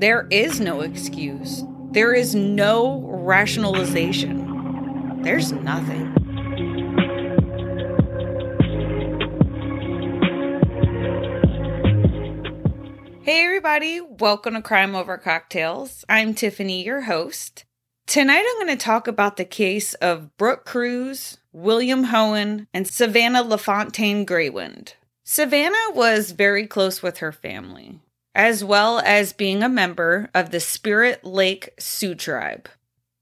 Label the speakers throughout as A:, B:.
A: There is no excuse. There is no rationalization. There's nothing. Hey, everybody, welcome to Crime Over Cocktails. I'm Tiffany, your host. Tonight, I'm going to talk about the case of Brooke Crews, William Hoehn, and Savanna LaFontaine Greywind. Savanna was very close with her family, as well as being a member of the Spirit Lake Sioux tribe.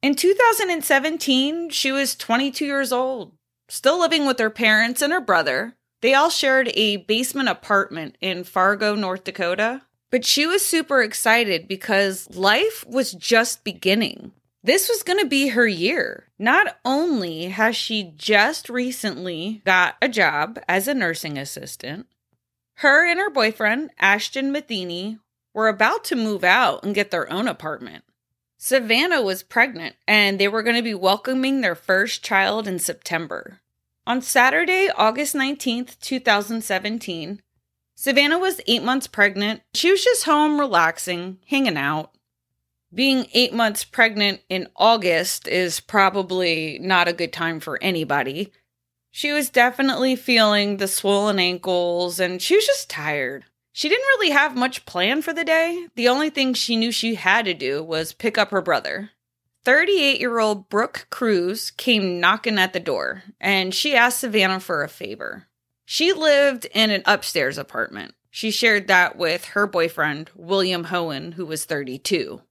A: In 2017, she was 22 years old, still living with her parents and her brother. They all shared a basement apartment in Fargo, North Dakota. But she was super excited because life was just beginning. This was going to be her year. Not only has she just recently got a job as a nursing assistant, her and her boyfriend, Ashton Matheny, were about to move out and get their own apartment. Savanna was pregnant and they were going to be welcoming their first child in September. On Saturday, August 19th, 2017, Savanna was eight months pregnant. She was just home relaxing, hanging out being eight months pregnant in August is probably not a good time for anybody. She was definitely feeling the swollen ankles and she was just tired. She didn't really have much plan for the day. The only thing she knew she had to do was pick up her brother. 38 year old Brooke Crews came knocking at the door and she asked Savanna for a favor. She lived in an upstairs apartment. She shared that with her boyfriend, William Hoehn, who was 32.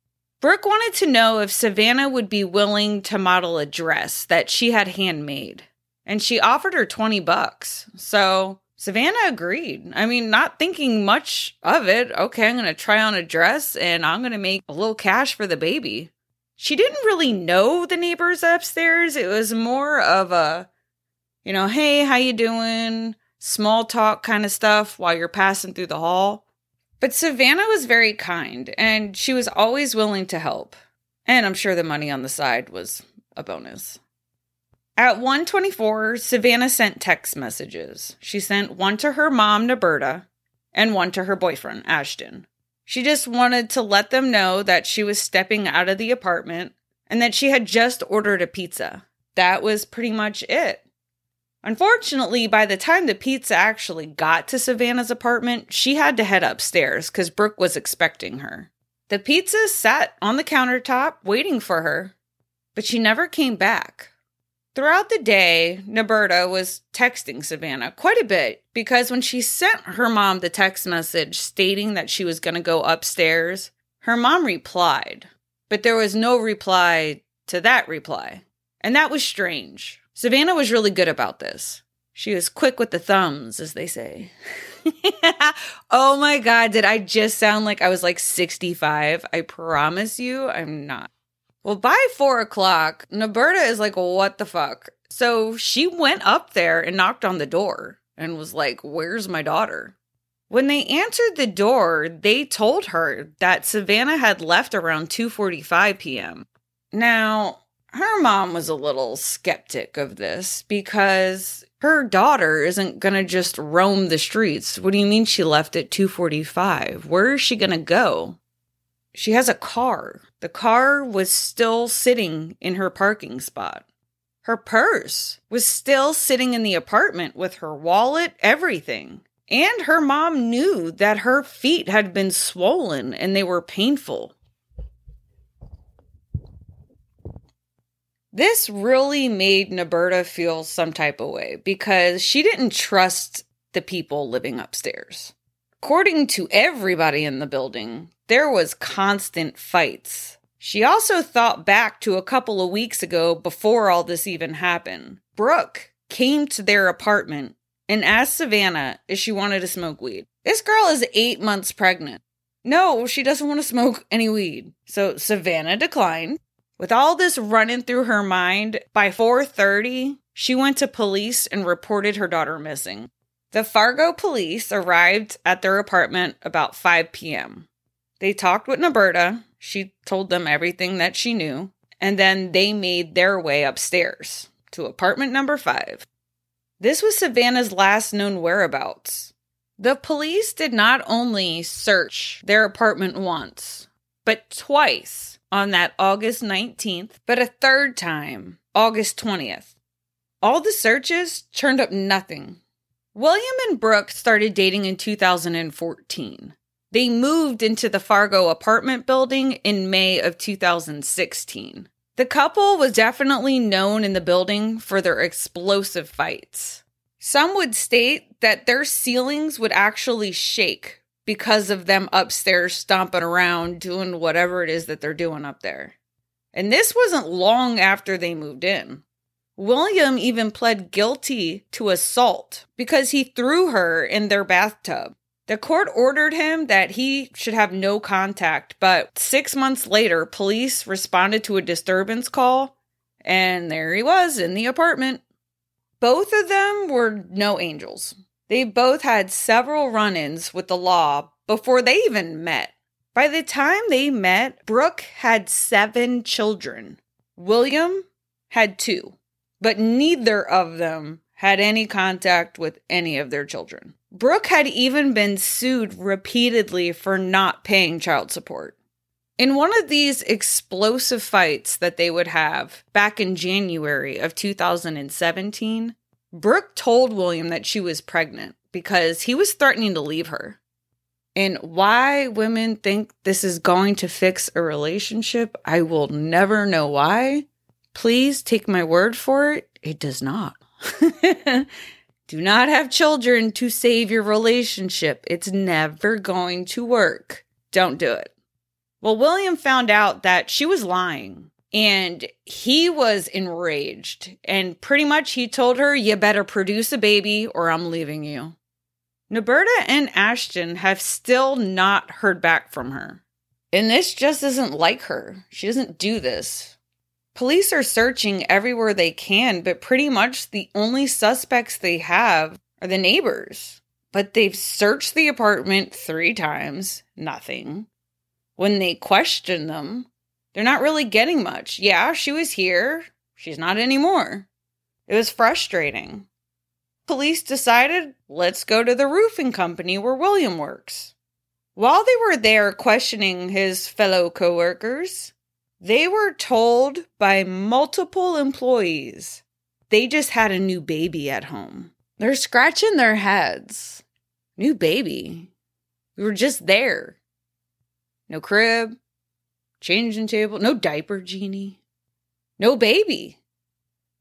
A: Brooke wanted to know if Savanna would be willing to model a dress that she had handmade, and she offered her 20 bucks. So Savanna agreed. I mean, not thinking much of it. Okay, I'm going to try on a dress and I'm going to make a little cash for the baby. She didn't really know the neighbors upstairs. It was more of a, you know, hey, how you doing? Small talk kind of stuff while you're passing through the hall. But Savanna was very kind and she was always willing to help. And I'm sure the money on the side was a bonus. At 124, Savanna sent text messages. She sent one to her mom, Naberta, and one to her boyfriend, Ashton. She just wanted to let them know that she was stepping out of the apartment and that she had just ordered a pizza. That was pretty much it. Unfortunately, by the time the pizza actually got to Savanna's apartment, she had to head upstairs because Brooke was expecting her. The pizza sat on the countertop waiting for her, but she never came back. Throughout the day, Naberta was texting Savanna quite a bit because when she sent her mom the text message stating that she was going to go upstairs, her mom replied, but there was no reply to that reply. And that was strange Savanna was really good about this. She was quick with the thumbs, as they say. oh my God, did I just sound like I was like 65? I promise you, I'm not. Well, by four o'clock, Naberta is like, what the fuck? So she went up there and knocked on the door and was like, where's my daughter? When they answered the door, they told her that Savanna had left around 2:45 p.m. Now, her mom was a little skeptic of this because her daughter isn't going to just roam the streets. What do you mean she left at 2:45? Where is she going to go? She has a car. The car was still sitting in her parking spot. Her purse was still sitting in the apartment with her wallet, everything. And her mom knew that her feet had been swollen and they were painful. This really made Naberta feel some type of way because she didn't trust the people living upstairs. According to everybody in the building, there was constant fights. She also thought back to a couple of weeks ago before all this even happened. Brooke came to their apartment and asked Savanna if she wanted to smoke weed. This girl is eight months pregnant. No, she doesn't want to smoke any weed. So Savanna declined. With all this running through her mind, by 4:30, she went to police and reported her daughter missing. The Fargo police arrived at their apartment about 5 p.m. They talked with Naberta. She told them everything that she knew, and then they made their way upstairs to apartment number 5. This was Savanna's last known whereabouts. The police did not only search their apartment once, but twice on that August 19th, but a third time August 20th. All the searches turned up nothing. William and Brooke started dating in 2014. They moved into the Fargo apartment building in May of 2016. The couple was definitely known in the building for their explosive fights. Some would state that their ceilings would actually shake because of them upstairs stomping around doing whatever it is that they're doing up there. And this wasn't long after they moved in. William even pled guilty to assault because he threw her in their bathtub. The court ordered him that he should have no contact, but six months later, police responded to a disturbance call, and there he was in the apartment. Both of them were no angels. They both had several run ins with the law before they even met. By the time they met, Brooke had seven children. William had two but neither of them had any contact with any of their children. Brooke had even been sued repeatedly for not paying child support. In one of these explosive fights that they would have back in January of 2017, Brooke told William that she was pregnant because he was threatening to leave her. And why women think this is going to fix a relationship, I will never know why. Please take my word for it, it does not. Do not have children to save your relationship. It's never going to work. Don't do it. Well, William found out that she was lying and he was enraged. And pretty much he told her, You better produce a baby or I'm leaving you. Noberta and Ashton have still not heard back from her. And this just isn't like her. She doesn't do this. Police are searching everywhere they can, but pretty much the only suspects they have are the neighbors. But they've searched the apartment three times, nothing. When they question them, they're not really getting much. Yeah, she was here, she's not anymore. It was frustrating. Police decided, let's go to the roofing company where William works. While they were there questioning his fellow coworkers, they were told by multiple employees they just had a new baby at home. They're scratching their heads. New baby. We were just there. No crib, changing table, no diaper genie, no baby.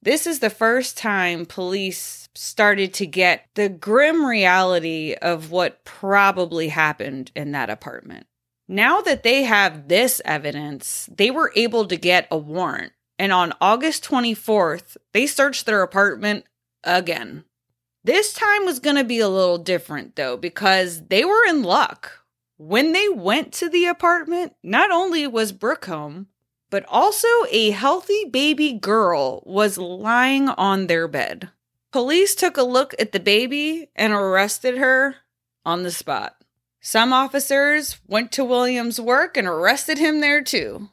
A: This is the first time police started to get the grim reality of what probably happened in that apartment. Now that they have this evidence, they were able to get a warrant. And on August 24th, they searched their apartment again. This time was going to be a little different though, because they were in luck. When they went to the apartment, not only was Brooke home, but also a healthy baby girl was lying on their bed. Police took a look at the baby and arrested her on the spot. Some officers went to Williams' work and arrested him there too.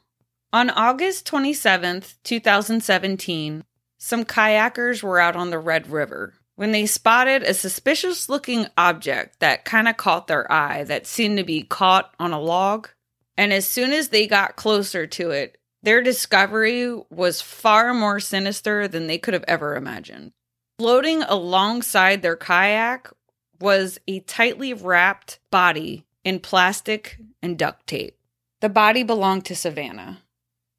A: On August 27, 2017, some kayakers were out on the Red River when they spotted a suspicious looking object that kind of caught their eye that seemed to be caught on a log. And as soon as they got closer to it, their discovery was far more sinister than they could have ever imagined. Floating alongside their kayak was a tightly wrapped body in plastic and duct tape. The body belonged to Savanna.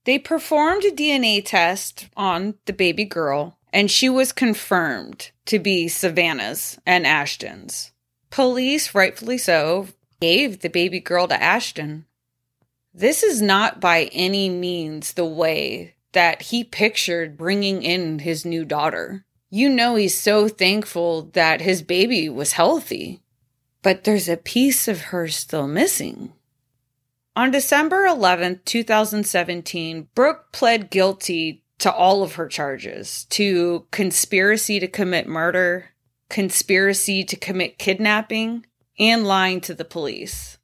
A: They performed a DNA test on the baby girl, and she was confirmed to be Savanna's and Ashton's. Police, rightfully so, gave the baby girl to Ashton. This is not by any means the way that he pictured bringing in his new daughter you know he's so thankful that his baby was healthy. But there's a piece of her still missing. On December 11th, 2017, Brooke pled guilty to all of her charges to conspiracy to commit murder, conspiracy to commit kidnapping, and lying to the police.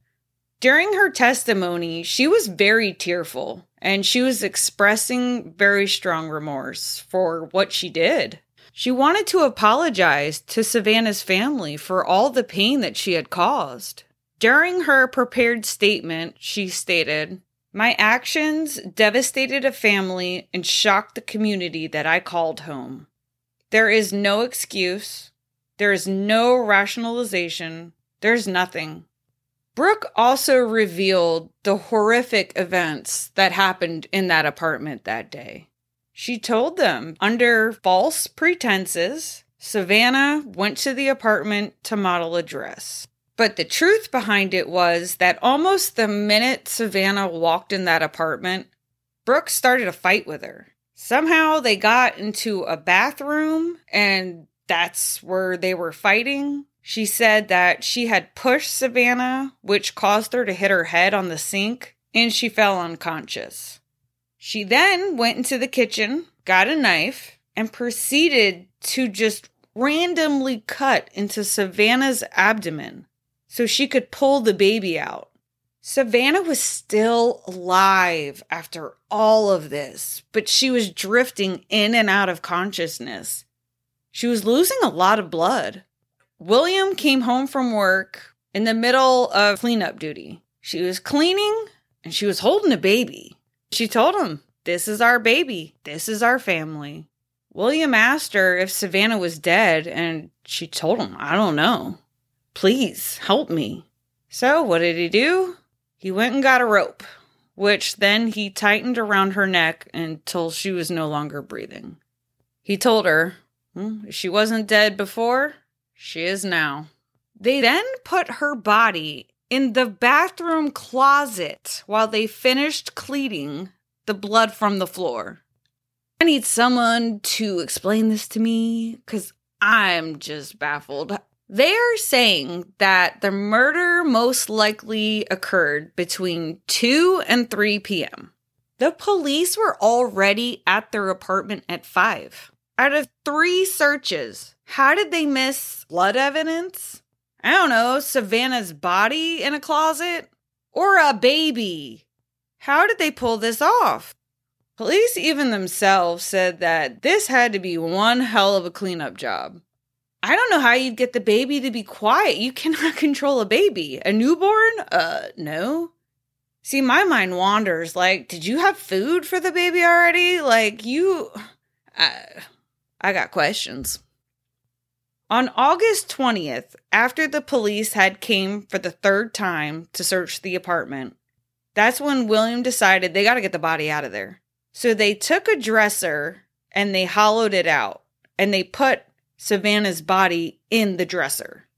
A: During her testimony, she was very tearful and she was expressing very strong remorse for what she did. She wanted to apologize to Savanna's family for all the pain that she had caused. During her prepared statement, she stated, My actions devastated a family and shocked the community that I called home. There is no excuse. There is no rationalization. There's nothing. Brooke also revealed the horrific events that happened in that apartment that day. She told them under false pretenses, Savanna went to the apartment to model a dress. But the truth behind it was that almost the minute Savanna walked in that apartment, Brooke started a fight with her. Somehow they got into a bathroom and that's where they were fighting. She said that she had pushed Savanna, which caused her to hit her head on the sink, and she fell unconscious. She then went into the kitchen, got a knife, and proceeded to just randomly cut into Savanna's abdomen so she could pull the baby out. Savanna was still alive after all of this, but she was drifting in and out of consciousness. She was losing a lot of blood. William came home from work in the middle of cleanup duty. She was cleaning and she was holding a baby. She told him, This is our baby. This is our family. William asked her if Savanna was dead, and she told him, I don't know. Please help me. So, what did he do? He went and got a rope, which then he tightened around her neck until she was no longer breathing. He told her, hmm, well, she wasn't dead before, she is now. They then put her body in the bathroom closet while they finished cleaning the blood from the floor. I need someone to explain this to me because I'm just baffled. They are saying that the murder most likely occurred between 2 and 3 p.m. The police were already at their apartment at 5. Out of three searches, how did they miss blood evidence? I don't know, Savanna's body in a closet? Or a baby? How did they pull this off? Police, even themselves, said that this had to be one hell of a cleanup job. I don't know how you'd get the baby to be quiet. You cannot control a baby. A newborn? Uh, no. See, my mind wanders. Like, did you have food for the baby already? Like, you. I, I got questions. On August 20th, after the police had came for the third time to search the apartment, that's when William decided they got to get the body out of there. So they took a dresser and they hollowed it out and they put Savanna's body in the dresser.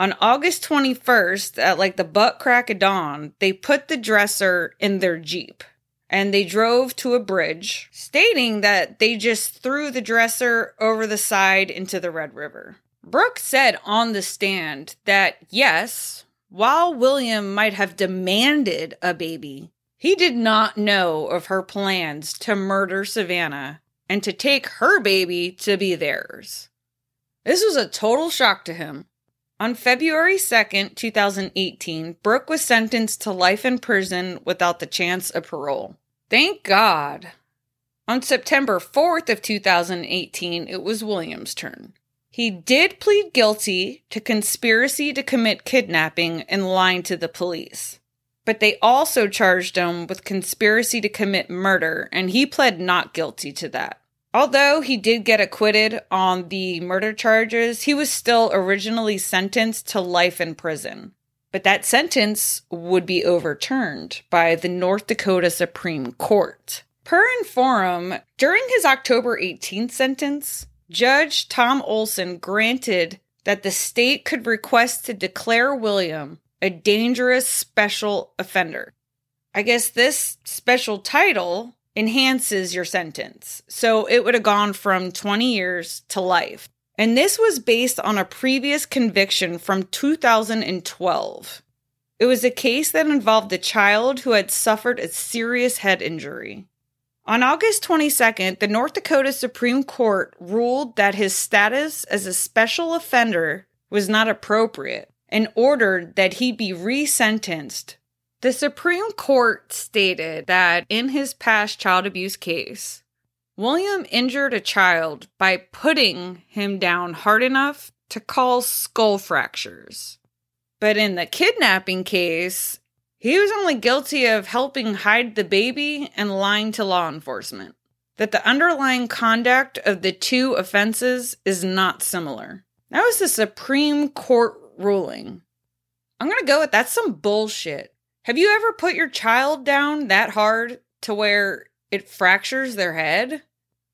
A: On August 21st, at like the butt crack of dawn, they put the dresser in their Jeep and they drove to a bridge, stating that they just threw the dresser over the side into the Red River. Brooke said on the stand that yes, while William might have demanded a baby, he did not know of her plans to murder Savanna and to take her baby to be theirs. This was a total shock to him. On February 2nd, 2018, Brooke was sentenced to life in prison without the chance of parole. Thank God. On September 4th of 2018, it was William's turn. He did plead guilty to conspiracy to commit kidnapping and lying to the police. But they also charged him with conspiracy to commit murder, and he pled not guilty to that. Although he did get acquitted on the murder charges, he was still originally sentenced to life in prison. But that sentence would be overturned by the North Dakota Supreme Court. Per inforum, during his October 18th sentence, Judge Tom Olson granted that the state could request to declare William a dangerous special offender. I guess this special title enhances your sentence. So it would have gone from 20 years to life. And this was based on a previous conviction from 2012. It was a case that involved a child who had suffered a serious head injury. On August 22nd, the North Dakota Supreme Court ruled that his status as a special offender was not appropriate and ordered that he be resentenced the Supreme Court stated that in his past child abuse case, William injured a child by putting him down hard enough to cause skull fractures. But in the kidnapping case, He was only guilty of helping hide the baby and lying to law enforcement. That the underlying conduct of the two offenses is not similar. That was the Supreme Court ruling. I'm gonna go with that's some bullshit. Have you ever put your child down that hard to where it fractures their head?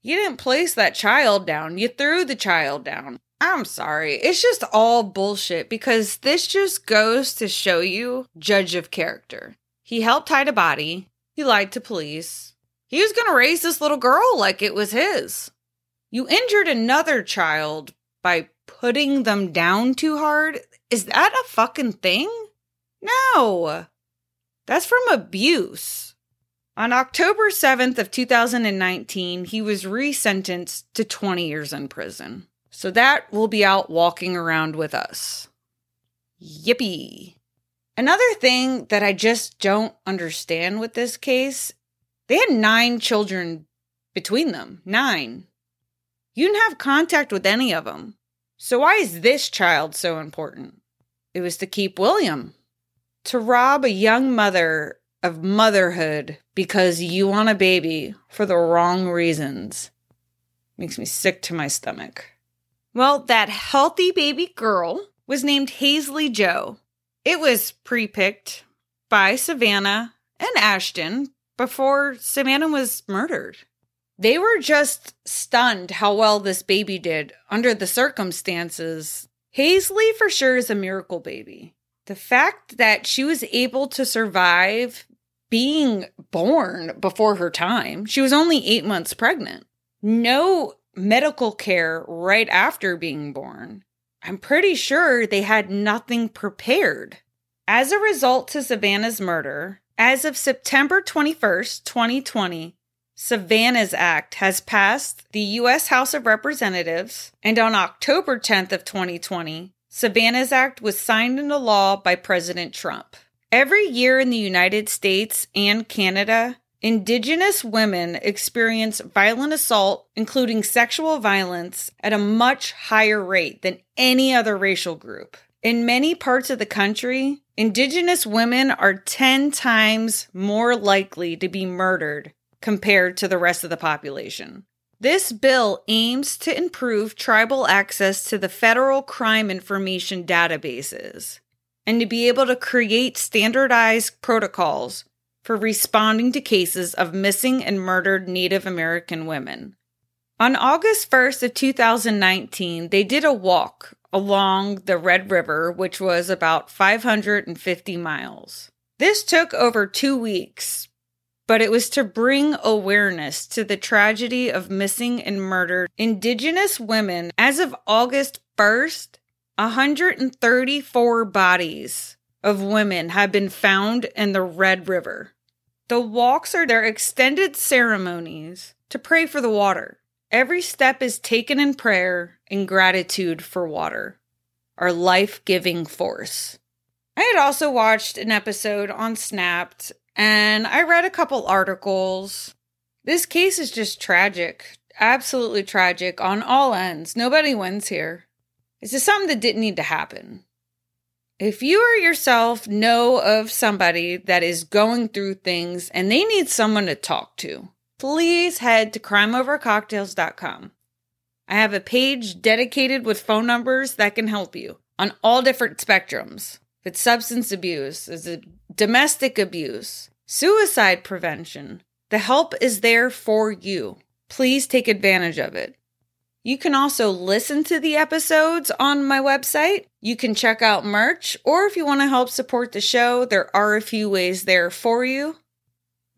A: You didn't place that child down, you threw the child down. I'm sorry. It's just all bullshit because this just goes to show you judge of character. He helped hide a body. He lied to police. He was going to raise this little girl like it was his. You injured another child by putting them down too hard. Is that a fucking thing? No. That's from abuse. On October 7th of 2019, he was resentenced to 20 years in prison. So that will be out walking around with us. Yippee. Another thing that I just don't understand with this case, they had nine children between them. Nine. You didn't have contact with any of them. So why is this child so important? It was to keep William. To rob a young mother of motherhood because you want a baby for the wrong reasons makes me sick to my stomach. Well, that healthy baby girl was named Halsey Joe. It was pre picked by Savanna and Ashton before Savanna was murdered. They were just stunned how well this baby did under the circumstances. Halsey for sure is a miracle baby. The fact that she was able to survive being born before her time, she was only eight months pregnant. No medical care right after being born. I'm pretty sure they had nothing prepared. As a result to Savanna's murder, as of September 21st, 2020, Savanna's Act has passed the US House of Representatives, and on October 10th of 2020, Savanna's Act was signed into law by President Trump. Every year in the United States and Canada, Indigenous women experience violent assault, including sexual violence, at a much higher rate than any other racial group. In many parts of the country, Indigenous women are 10 times more likely to be murdered compared to the rest of the population. This bill aims to improve tribal access to the federal crime information databases and to be able to create standardized protocols for responding to cases of missing and murdered Native American women. On August 1st of 2019, they did a walk along the Red River, which was about 550 miles. This took over 2 weeks, but it was to bring awareness to the tragedy of missing and murdered indigenous women. As of August 1st, 134 bodies of women have been found in the Red River. The walks are their extended ceremonies to pray for the water. Every step is taken in prayer and gratitude for water, our life giving force. I had also watched an episode on Snapped and I read a couple articles. This case is just tragic, absolutely tragic on all ends. Nobody wins here. This is something that didn't need to happen. If you or yourself know of somebody that is going through things and they need someone to talk to, please head to crimeovercocktails.com. I have a page dedicated with phone numbers that can help you on all different spectrums. If it's substance abuse, is it domestic abuse, suicide prevention, the help is there for you. Please take advantage of it. You can also listen to the episodes on my website. You can check out merch, or if you want to help support the show, there are a few ways there for you.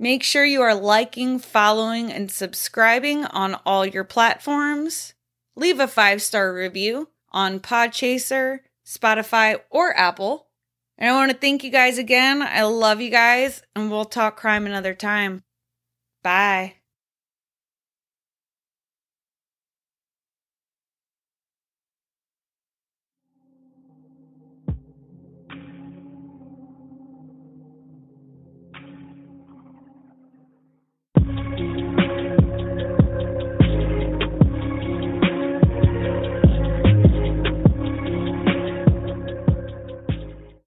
A: Make sure you are liking, following, and subscribing on all your platforms. Leave a five star review on Podchaser, Spotify, or Apple. And I want to thank you guys again. I love you guys, and we'll talk crime another time. Bye.